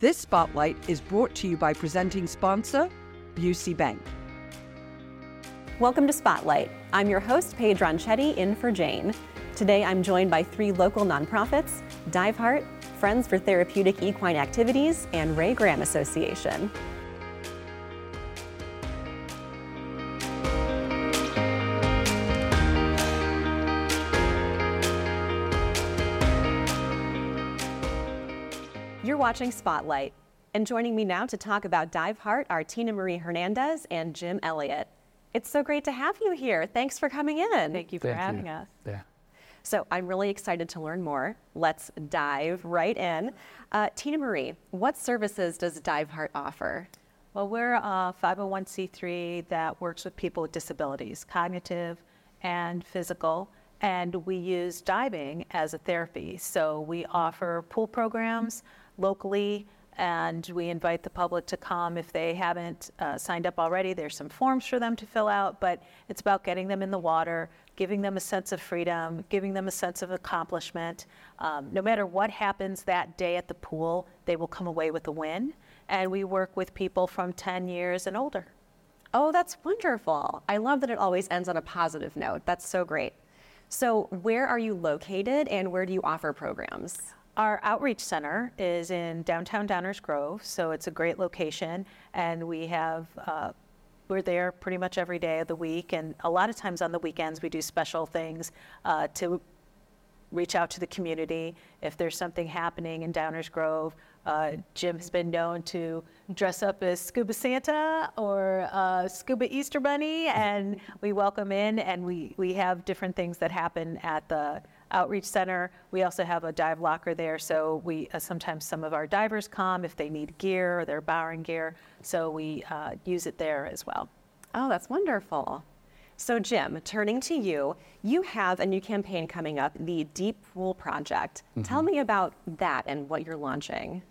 This spotlight is brought to you by presenting sponsor, Busey Bank. Welcome to Spotlight. I'm your host, Paige Ronchetti, in for Jane. Today I'm joined by three local nonprofits Diveheart, Friends for Therapeutic Equine Activities, and Ray Graham Association. Watching Spotlight. And joining me now to talk about Diveheart are Tina Marie Hernandez and Jim Elliott. It's so great to have you here. Thanks for coming in. Thank you for Thank having you. us. Yeah. So I'm really excited to learn more. Let's dive right in. Uh, Tina Marie, what services does Diveheart offer? Well, we're a 501c3 that works with people with disabilities, cognitive and physical, and we use diving as a therapy. So we offer pool programs locally, and we invite the public to come if they haven't uh, signed up already. There's some forms for them to fill out, but it's about getting them in the water, giving them a sense of freedom, giving them a sense of accomplishment. Um, no matter what happens that day at the pool, they will come away with a win. And we work with people from 10 years and older. Oh, that's wonderful. I love that it always ends on a positive note. That's so great. So, where are you located and where do you offer programs? Our outreach center is in downtown Downers Grove, so it's a great location, and we have uh, we're there pretty much every day of the week, and a lot of times on the weekends we do special things uh, to reach out to the community if there's something happening in Downers Grove. Uh, Jim has been known to dress up as Scuba Santa or uh, Scuba Easter Bunny, and we welcome in, and we, we have different things that happen at the outreach center. We also have a dive locker there, so we uh, sometimes some of our divers come if they need gear or they're borrowing gear, so we uh, use it there as well. Oh, that's wonderful. So, Jim, turning to you, you have a new campaign coming up, the Deep Pool Project. Tell me about that and what you're launching.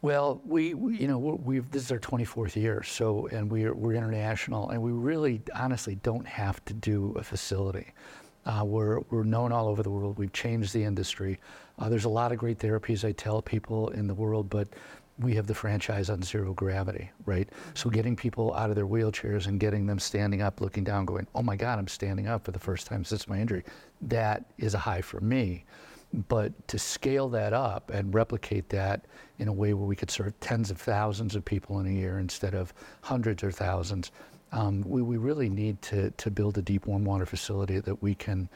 Well, we, we you know, we've this is our 24th year, so and we're we're international, and we really honestly don't have to do a facility. Uh, we're we're known all over the world. We've changed the industry. Uh, there's a lot of great therapies I tell people in the world, but we have the franchise on zero gravity, right? So getting people out of their wheelchairs and getting them standing up, looking down, going, "Oh my God, I'm standing up for the first time since my injury." That is a high for me. But to scale that up and replicate that in a way where we could serve tens of thousands of people in a year instead of hundreds or thousands, um, we, we really need to, to build a deep warm water facility that we can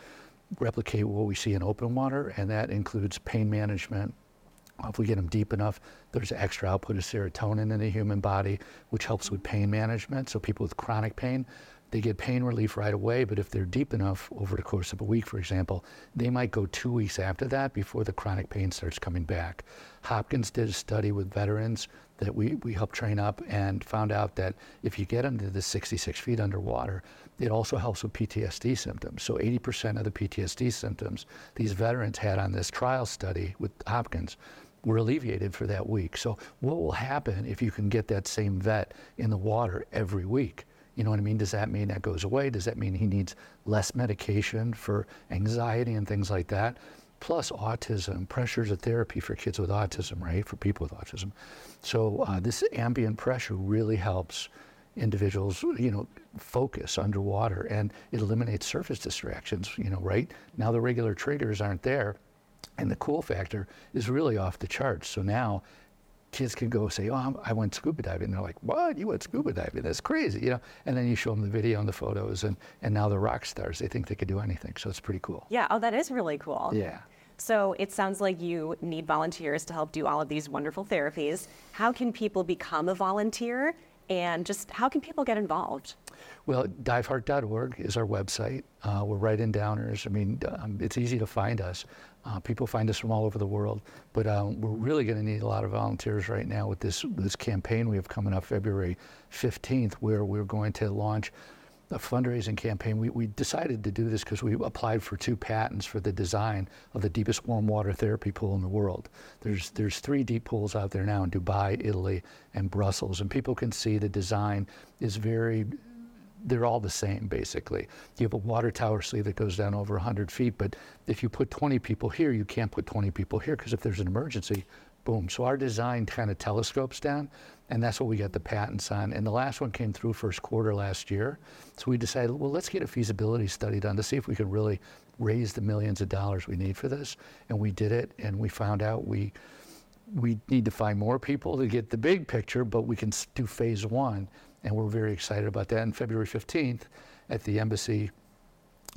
replicate what we see in open water, and that includes pain management. If we get them deep enough, there's extra output of serotonin in the human body, which helps with pain management. So people with chronic pain, they get pain relief right away, but if they're deep enough over the course of a week, for example, they might go two weeks after that before the chronic pain starts coming back. Hopkins did a study with veterans that we, we helped train up and found out that if you get them to the 66 feet underwater, it also helps with PTSD symptoms. So 80% of the PTSD symptoms these veterans had on this trial study with Hopkins were alleviated for that week. So what will happen if you can get that same vet in the water every week? You know what I mean? Does that mean that goes away? Does that mean he needs less medication for anxiety and things like that? Plus autism, pressures of therapy for kids with autism, right? For people with autism. So uh, this ambient pressure really helps individuals, you know, focus underwater and it eliminates surface distractions, you know, right? Now the regular traders aren't there and the cool factor is really off the charts. So now kids can go say, "Oh, I'm, I went scuba diving." And they're like, "What? You went scuba diving? That's crazy!" You know. And then you show them the video and the photos, and and now they're rock stars. They think they could do anything. So it's pretty cool. Yeah, oh, that is really cool. Yeah. So it sounds like you need volunteers to help do all of these wonderful therapies. How can people become a volunteer? And just how can people get involved? Well, diveheart.org is our website. Uh, we're right in Downers. I mean, um, it's easy to find us. Uh, people find us from all over the world, but um, we're really going to need a lot of volunteers right now with this this campaign we have coming up February 15th, where we're going to launch a fundraising campaign. We, we decided to do this because we applied for two patents for the design of the deepest warm water therapy pool in the world. There's there's three deep pools out there now in Dubai, Italy, and Brussels, and people can see the design is very they're all the same basically. You have a water tower sleeve that goes down over 100 feet, but if you put 20 people here, you can't put 20 people here because if there's an emergency, boom. So our design kind of telescopes down, and that's what we got the patents on. And the last one came through first quarter last year. So we decided, well, let's get a feasibility study done to see if we can really raise the millions of dollars we need for this. And we did it, and we found out we we need to find more people to get the big picture, but we can do phase one, and we're very excited about that. And February 15th at the Embassy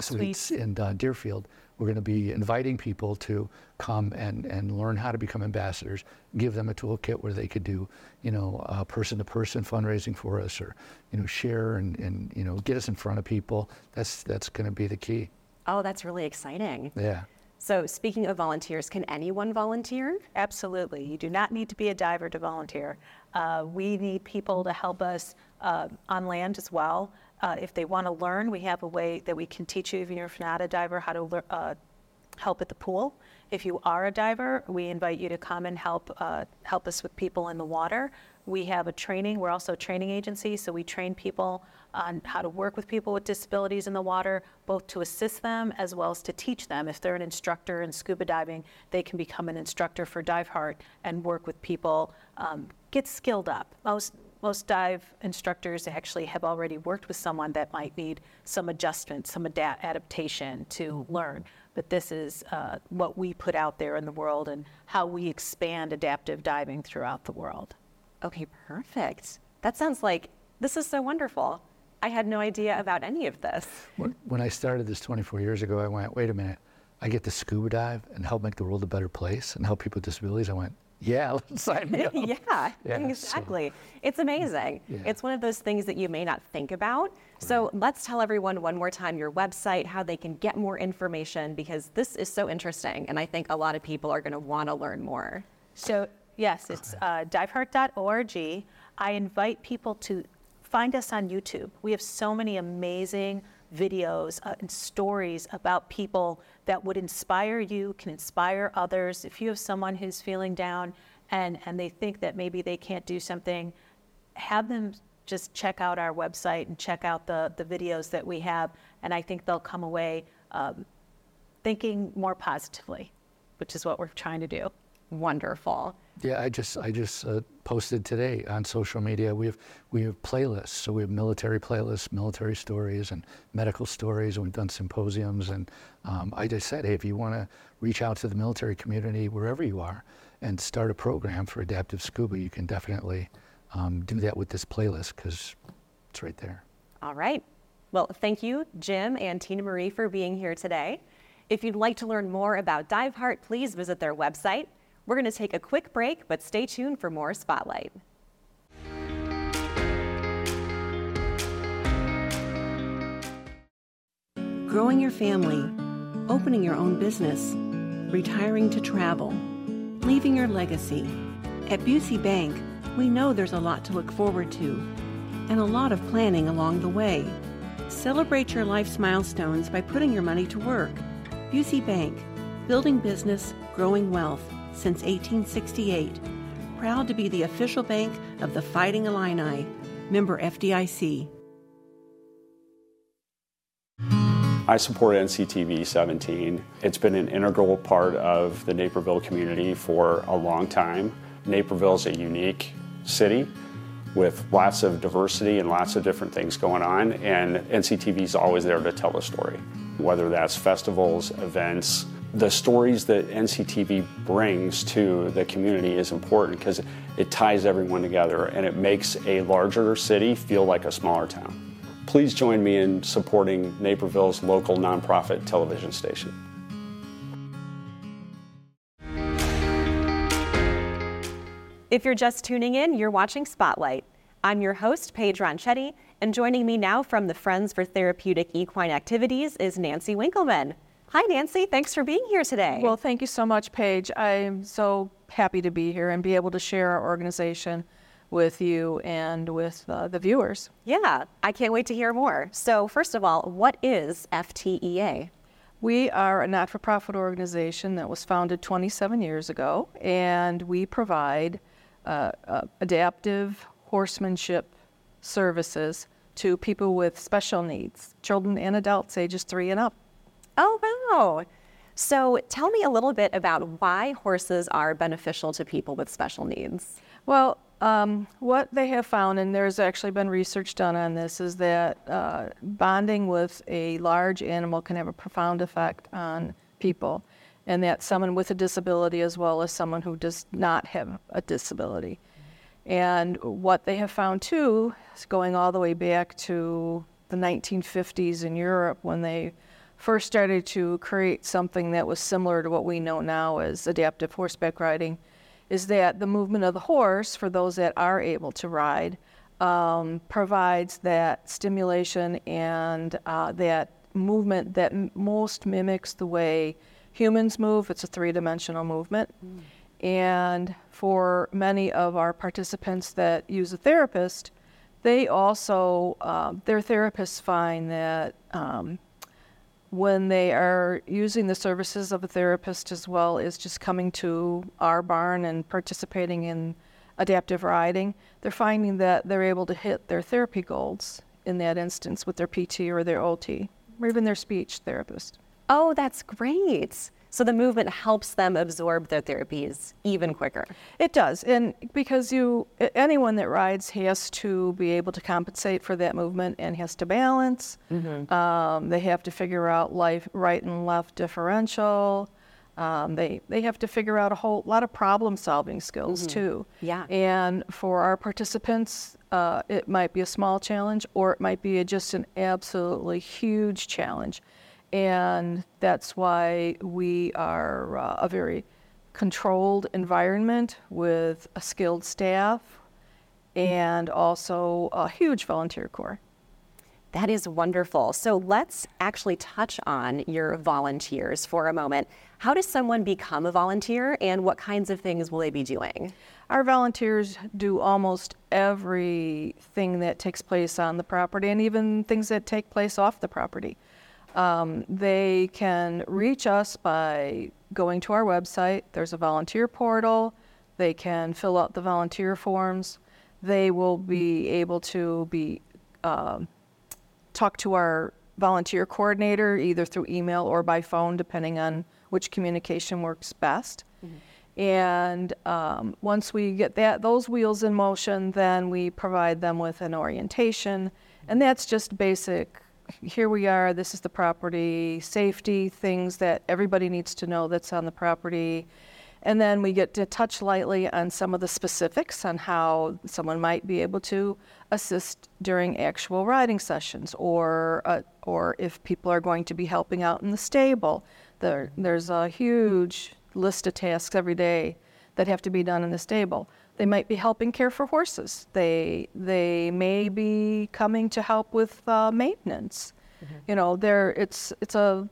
Suites in uh, Deerfield, we're going to be inviting people to come and, and learn how to become ambassadors, give them a toolkit where they could do, you know, uh, person-to-person fundraising for us or, you know, share and, and, you know, get us in front of people. That's, that's going to be the key. Oh, that's really exciting. Yeah. So, speaking of volunteers, can anyone volunteer? Absolutely. You do not need to be a diver to volunteer. Uh, we need people to help us uh, on land as well. Uh, if they want to learn, we have a way that we can teach you, if you're not a diver, how to uh, help at the pool. If you are a diver, we invite you to come and help uh, help us with people in the water. We have a training. We're also a training agency, so we train people on how to work with people with disabilities in the water, both to assist them as well as to teach them. If they're an instructor in scuba diving, they can become an instructor for Diveheart and work with people, um, get skilled up. Most most dive instructors actually have already worked with someone that might need some adjustment, some adapt- adaptation to learn. But this is uh, what we put out there in the world and how we expand adaptive diving throughout the world. Okay, perfect. That sounds like this is so wonderful. I had no idea about any of this. When I started this 24 years ago, I went, wait a minute, I get to scuba dive and help make the world a better place and help people with disabilities. I went, yeah, let's sign me up. yeah, Yeah, so- exactly. It's amazing. Yeah. It's one of those things that you may not think about. So let's tell everyone one more time your website, how they can get more information, because this is so interesting. And I think a lot of people are going to want to learn more. So, yes, it's uh, diveheart.org. I invite people to find us on YouTube. We have so many amazing videos uh, and stories about people that would inspire you, can inspire others. If you have someone who's feeling down and, and they think that maybe they can't do something, have them just check out our website and check out the, the videos that we have. And I think they'll come away um, thinking more positively, which is what we're trying to do. Wonderful. Yeah, I just I just uh, posted today on social media. We have we have playlists. So we have military playlists, military stories, and medical stories. And we've done symposiums. And um, I just said, hey, if you want to reach out to the military community wherever you are and start a program for adaptive scuba, you can definitely um, do that with this playlist because it's right there. All right. Well, thank you, Jim and Tina Marie, for being here today. If you'd like to learn more about DiveHeart, please visit their website. We're going to take a quick break, but stay tuned for more Spotlight. growing your family, opening your own business, retiring to travel, leaving your legacy. At Busey Bank, we know there's a lot to look forward to and a lot of planning along the way. Celebrate your life's milestones by putting your money to work. Busey Bank, building business, growing wealth since 1868. Proud to be the official bank of the Fighting Illini. Member FDIC. I support NCTV 17. It's been an integral part of the Naperville community for a long time. Naperville is a unique city with lots of diversity and lots of different things going on, and NCTV is always there to tell a story. Whether that's festivals, events, the stories that NCTV brings to the community is important because it ties everyone together and it makes a larger city feel like a smaller town. Please join me in supporting Naperville's local nonprofit television station. If you're just tuning in, you're watching Spotlight. I'm your host, Paige Ronchetti, and joining me now from the Friends for Therapeutic Equine Activities is Nancy Winkleman. Hi, Nancy. Thanks for being here today. Well, thank you so much, Paige. I'm so happy to be here and be able to share our organization with you and with uh, the viewers. yeah, I can't wait to hear more. So, first of all, what is FTEA? We are a not for profit organization that was founded 27 years ago, and we provide uh, uh, adaptive horsemanship services to people with special needs, children and adults ages three and up. Oh, wow. So tell me a little bit about why horses are beneficial to people with special needs. Well, um, what they have found, and there's actually been research done on this, is that uh, bonding with a large animal can have a profound effect on people, and that someone with a disability as well as someone who does not have a disability. And what they have found too is going all the way back to the 1950s in Europe when they first started to create something that was similar to what we know now as adaptive horseback riding is that the movement of the horse, for those that are able to ride, um, provides that stimulation and uh, that movement that m- most mimics the way humans move. It's a three dimensional movement. Mm. And for many of our participants that use a therapist, they also, uh, their therapists find that um, when they are using the services of a therapist as well as just coming to our barn and participating in adaptive riding, they're finding that they're able to hit their therapy goals in that instance with their PT or their OT or even their speech therapist. Oh, that's great. So the movement helps them absorb their therapies even quicker. It does, and because you anyone that rides has to be able to compensate for that movement and has to balance. Mm-hmm. Um, they have to figure out life right and left differential. Um, they they have to figure out a whole lot of problem solving skills mm-hmm. too. Yeah. And for our participants, uh, it might be a small challenge, or it might be a, just an absolutely huge challenge. And that's why we are uh, a very controlled environment with a skilled staff and also a huge volunteer corps. That is wonderful. So let's actually touch on your volunteers for a moment. How does someone become a volunteer and what kinds of things will they be doing? Our volunteers do almost everything that takes place on the property and even things that take place off the property. Um, they can reach us by going to our website. There's a volunteer portal. They can fill out the volunteer forms. They will be able to be uh, talk to our volunteer coordinator either through email or by phone, depending on which communication works best. Mm-hmm. And um, once we get that those wheels in motion, then we provide them with an orientation, and that's just basic here we are, this is the property, safety, things that everybody needs to know that's on the property. And then we get to touch lightly on some of the specifics on how someone might be able to assist during actual riding sessions or, uh, or if people are going to be helping out in the stable. There, there's a huge list of tasks every day that have to be done in the stable. They might be helping care for horses. They they may be coming to help with uh, maintenance. Mm-hmm. You know, there it's it's a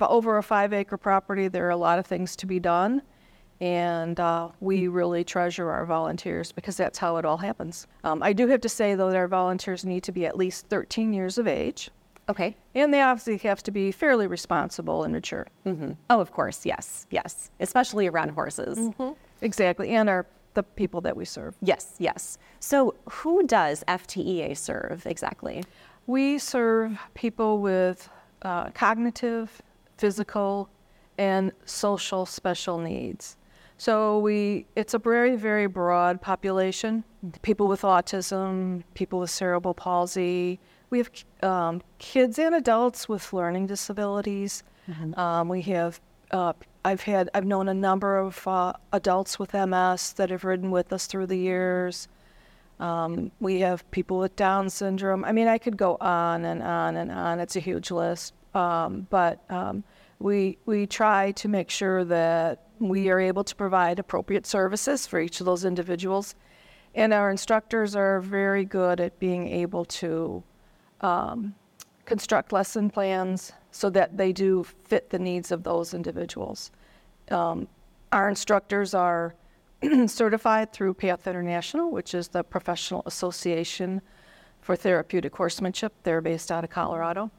over a five acre property. There are a lot of things to be done, and uh, we really treasure our volunteers because that's how it all happens. Um, I do have to say though that our volunteers need to be at least 13 years of age. Okay. And they obviously have to be fairly responsible and mature. Mm-hmm. Oh, of course, yes, yes, especially around horses. Mm-hmm. Exactly, and our the people that we serve. Yes, yes. So, who does FTEA serve exactly? We serve people with uh, cognitive, physical, and social special needs. So we, it's a very, very broad population. People with autism, people with cerebral palsy. We have um, kids and adults with learning disabilities. Mm-hmm. Um, we have uh, I've had I've known a number of uh, adults with MS that have ridden with us through the years. Um, we have people with Down syndrome. I mean, I could go on and on and on. It's a huge list, um, but um, we we try to make sure that we are able to provide appropriate services for each of those individuals, and our instructors are very good at being able to um, construct lesson plans so that they do fit the needs of those individuals. Um, our instructors are certified through PATH International, which is the professional association for therapeutic horsemanship. They're based out of Colorado.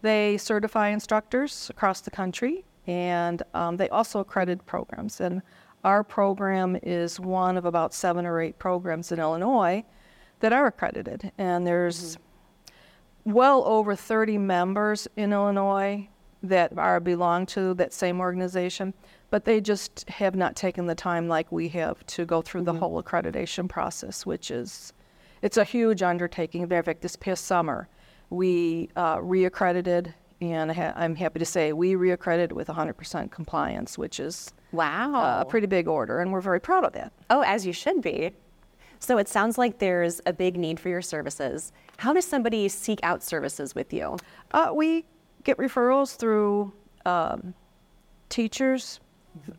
They certify instructors across the country, and um, they also accredit programs. And our program is one of about seven or eight programs in Illinois that are accredited. And there's mm-hmm well over 30 members in Illinois that are belong to that same organization, but they just have not taken the time like we have to go through the whole accreditation process, which is it's a huge undertaking. In fact, this past summer, we uh, reaccredited, and ha- I'm happy to say we reaccredited with 100% compliance, which is Wow. a pretty big order, and we're very proud of that. Oh, as you should be. So it sounds like there's a big need for your services. How does somebody seek out services with you? Uh, we get referrals through um, teachers,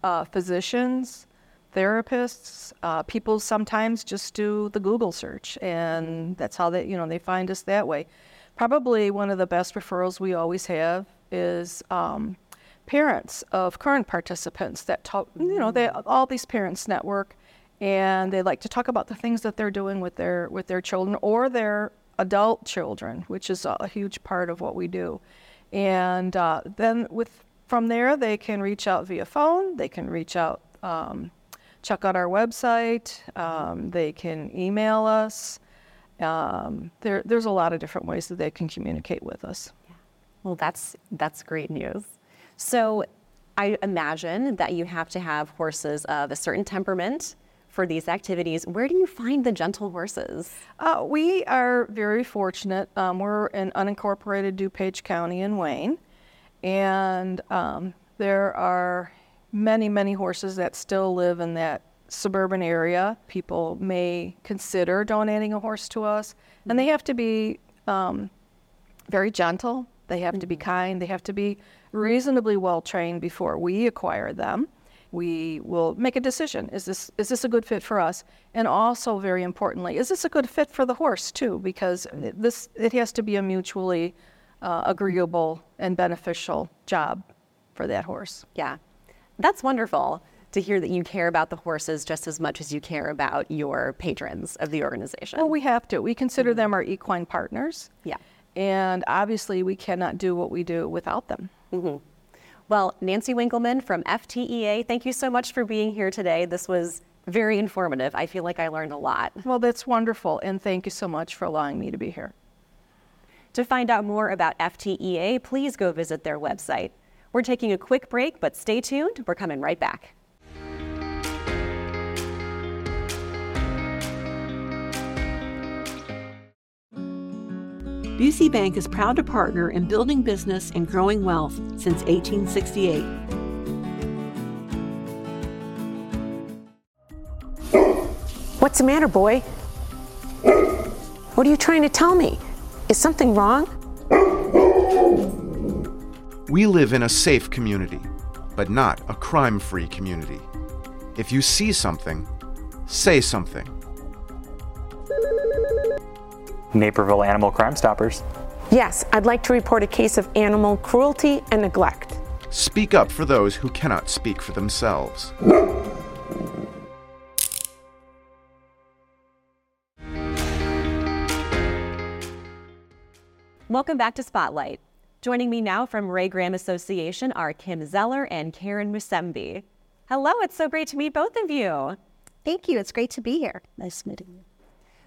uh, physicians, therapists. Uh, people sometimes just do the Google search, and that's how they, you know, they find us that way. Probably one of the best referrals we always have is um, parents of current participants that talk. You know, they all these parents network, and they like to talk about the things that they're doing with their with their children or their adult children, which is a, huge part of what we do. And uh, then with from there, they can reach out via phone. They can reach out, um, check out our website. Um, they can email us. Um, there, there's a lot of different ways that they can communicate with us. Well, that's that's great news. So I imagine that you have to have horses of a certain temperament for these activities. Where do you find the gentle horses? Uh, we are very fortunate. Um, we're in unincorporated DuPage County in Wayne, and um, there are many, many horses that still live in that suburban area. People may consider donating a horse to us, and they have to be um, very gentle. They have to be kind. They have to be reasonably well trained before we acquire them. We will make a decision. Is this is this a good fit for us? And also, very importantly, is this a good fit for the horse too? Because mm-hmm. it- this it has to be a mutually uh, agreeable and beneficial job for that horse. Yeah, that's wonderful to hear that you care about the horses just as much as you care about your patrons of the organization. Well, we have to. We consider mm-hmm. them our equine partners. Yeah. And obviously, we cannot do what we do without them. Mm-hmm. Well, Nancy Winkleman from FTEA, thank you so much for being here today. This was very informative. I feel like I learned a lot. Well, that's wonderful, and thank you so much for allowing me to be here. To find out more about FTEA, please go visit their website. We're taking a quick break, but stay tuned. We're coming right back. Busey Bank is proud to partner in building business and growing wealth since 1868. What's the matter, boy? What are you trying to tell me? Is something wrong? We live in a safe community, but not a crime free community. If you see something, say something. Naperville Animal Crime Stoppers. Yes, I'd like to report a case of animal cruelty and neglect. Speak up for those who cannot speak for themselves. Welcome back to Spotlight. Joining me now from Ray Graham Association are Kim Zeller and Karen Musembi. Hello, it's so great to meet both of you. Thank you. It's great to be here. Nice meeting you.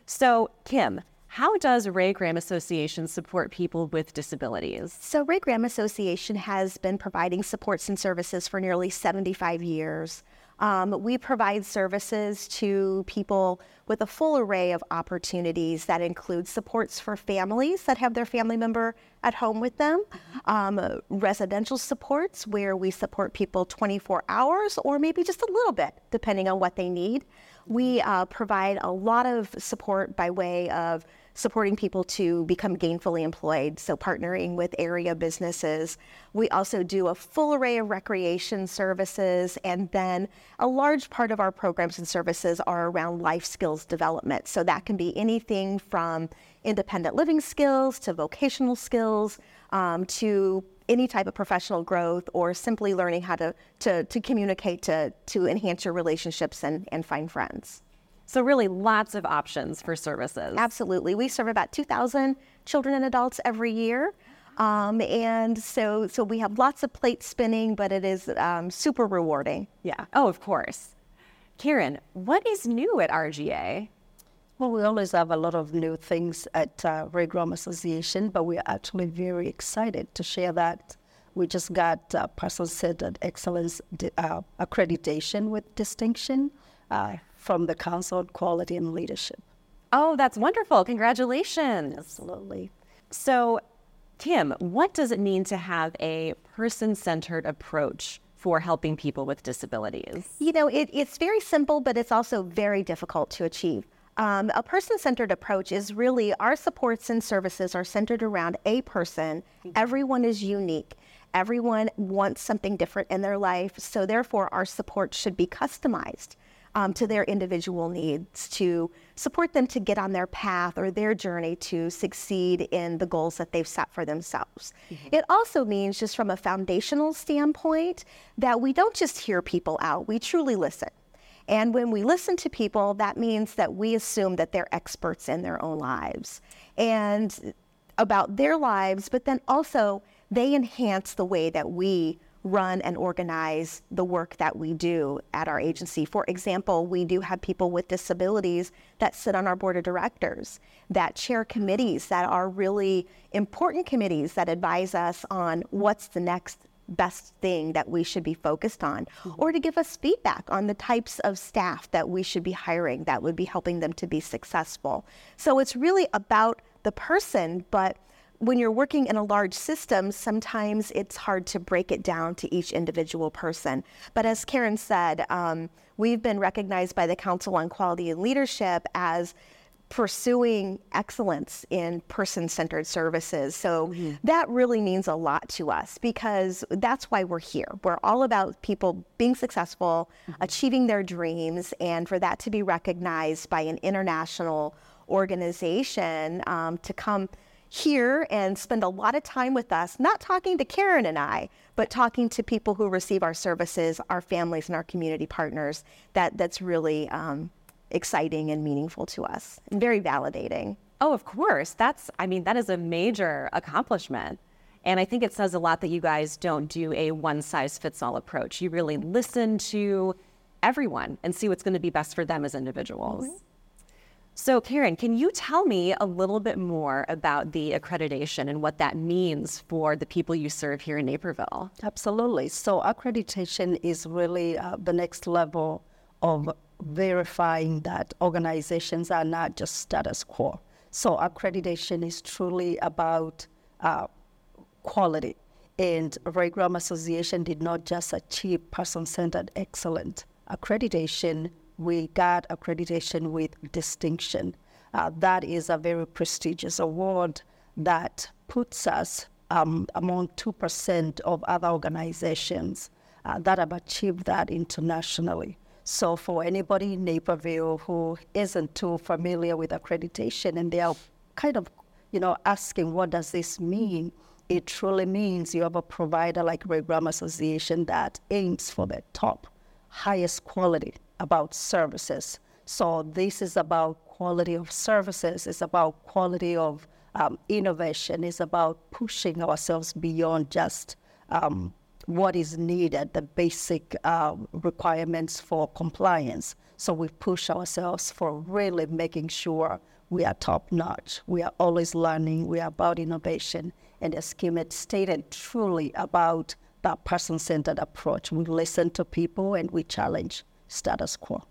So, Kim, how does Ray Graham Association support people with disabilities? So, Ray Graham Association has been providing supports and services for nearly 75 years. Um, we provide services to people with a full array of opportunities that include supports for families that have their family member at home with them, um, residential supports where we support people 24 hours or maybe just a little bit, depending on what they need. We uh, provide a lot of support by way of supporting people to become gainfully employed, so partnering with area businesses. We also do a full array of recreation services, and then a large part of our programs and services are around life skills development. So that can be anything from independent living skills to vocational skills um, to any type of professional growth or simply learning how to, to, to communicate to, to enhance your relationships and, and find friends. So, really, lots of options for services. Absolutely. We serve about 2,000 children and adults every year. Um, and so, so we have lots of plate spinning, but it is um, super rewarding. Yeah. Oh, of course. Karen, what is new at RGA? Well, we always have a lot of new things at uh, Ray Graham Association, but we're actually very excited to share that we just got uh, person-centered excellence uh, accreditation with distinction uh, from the Council on Quality and Leadership. Oh, that's wonderful. Congratulations. Absolutely. So, Kim, what does it mean to have a person centered approach for helping people with disabilities? You know, it, it's very simple, but it's also very difficult to achieve. Um, a person centered approach is really our supports and services are centered around a person. Mm-hmm. Everyone is unique. Everyone wants something different in their life. So, therefore, our support should be customized um, to their individual needs to support them to get on their path or their journey to succeed in the goals that they've set for themselves. Mm-hmm. It also means, just from a foundational standpoint, that we don't just hear people out, we truly listen. And when we listen to people, that means that we assume that they're experts in their own lives and about their lives, but then also they enhance the way that we run and organize the work that we do at our agency. For example, we do have people with disabilities that sit on our board of directors, that chair committees that are really important committees that advise us on what's the next best thing that we should be focused on, mm-hmm. or to give us feedback on the types of staff that we should be hiring that would be helping them to be successful. So it's really about the person, but when you're working in a large system, sometimes it's hard to break it down to each individual person. But as Karen said, um, we've been recognized by the Council on Quality and Leadership as pursuing excellence in person centered services. So mm-hmm. that really means a lot to us because that's why we're here. We're all about people being successful, mm-hmm. achieving their dreams, and for that to be recognized by an international organization um, to come here and spend a lot of time with us, not talking to Karen and I, but talking to people who receive our services, our families, and our community partners. That that's really um, exciting and meaningful to us, and very validating. Oh, of course. That's I mean that is a major accomplishment. And I think it says a lot that you guys don't do a one size fits all approach. You really listen to everyone and see what's going to be best for them as individuals. Mm-hmm. So, Karen, can you tell me a little bit more about the accreditation and what that means for the people you serve here in Naperville? Absolutely. So, accreditation is really uh, the next level of verifying that organizations are not just status quo. So, accreditation is truly about uh, quality. And Ray Graham Association did not just achieve person centered excellent accreditation we got accreditation with distinction. Uh, that is a very prestigious award that puts us um, among 2% of other organizations uh, that have achieved that internationally. So, for anybody in Naperville who isn't too familiar with accreditation and they are kind of, you know, asking, what does this mean? It truly means you have a provider like Ray Graham Association that aims for the top, highest quality about services. So this is about quality of services. It's about quality of um, innovation. It's about pushing ourselves beyond just um, what is needed, the basic uh, requirements for compliance. So we push ourselves for really making sure we are top notch. We are always learning. We are about innovation. And as Kim stated, truly about that person centered approach. We listen to people and we challenge status quo.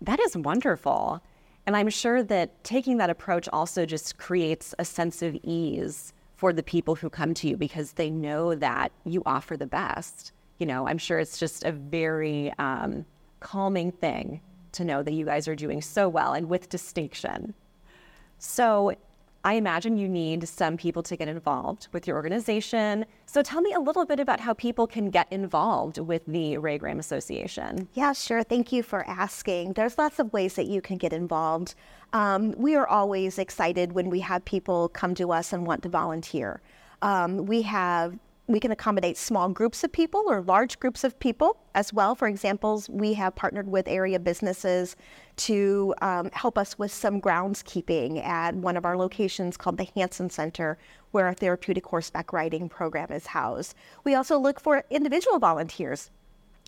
That is wonderful. And I'm sure that taking that approach also just creates a sense of ease for the people who come to you because they know that you offer the best. You know, I'm sure it's just a very um, calming thing to know that you guys are doing so well and with distinction. So, I imagine you need some people to get involved with your organization. So tell me a little bit about how people can get involved with the Ray Graham Association. Yeah, sure. Thank you for asking. There's lots of ways that you can get involved. Um, we are always excited when we have people come to us and want to volunteer. Um, we have we can accommodate small groups of people or large groups of people as well. For examples, we have partnered with area businesses to um, help us with some groundskeeping at one of our locations called the Hanson Center, where our therapeutic horseback riding program is housed. We also look for individual volunteers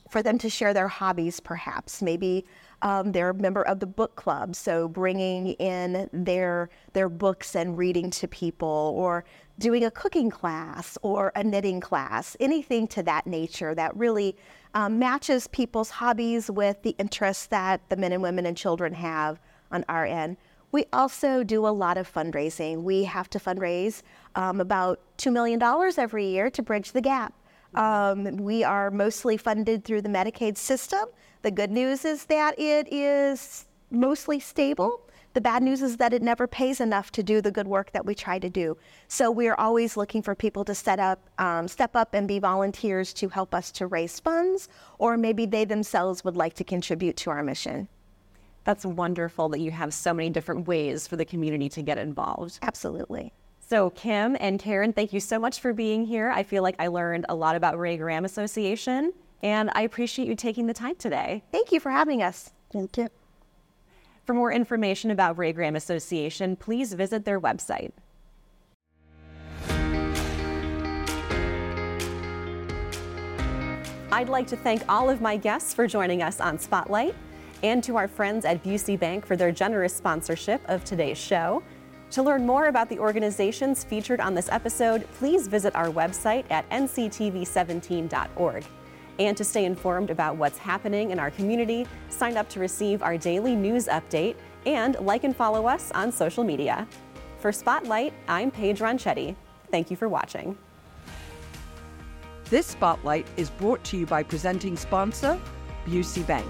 for them to share their hobbies, perhaps. Maybe Um, they're a member of the book club, so bringing in their their books and reading to people, or doing a cooking class or a knitting class, anything to that nature that really um, matches people's hobbies with the interests that the men and women and children have on our end. We also do a lot of fundraising. We have to fundraise um, about $2 million every year to bridge the gap. Um, we are mostly funded through the Medicaid system. The good news is that it is mostly stable. The bad news is that it never pays enough to do the good work that we try to do. So we are always looking for people to set up, um, step up and be volunteers to help us to raise funds, or maybe they themselves would like to contribute to our mission. That's wonderful that you have so many different ways for the community to get involved. Absolutely. So, Kim and Karen, thank you so much for being here. I feel like I learned a lot about Ray Graham Association, and I appreciate you taking the time today. Thank you for having us. Thank you. For more information about Ray Graham Association, please visit their website. I'd like to thank all of my guests for joining us on Spotlight and to our friends at Busey Bank for their generous sponsorship of today's show. To learn more about the organizations featured on this episode, please visit our website at nctv17.org. And to stay informed about what's happening in our community, sign up to receive our daily news update and like and follow us on social media. For Spotlight, I'm Paige Ronchetti. Thank you for watching. This spotlight is brought to you by presenting sponsor, Busey Bank.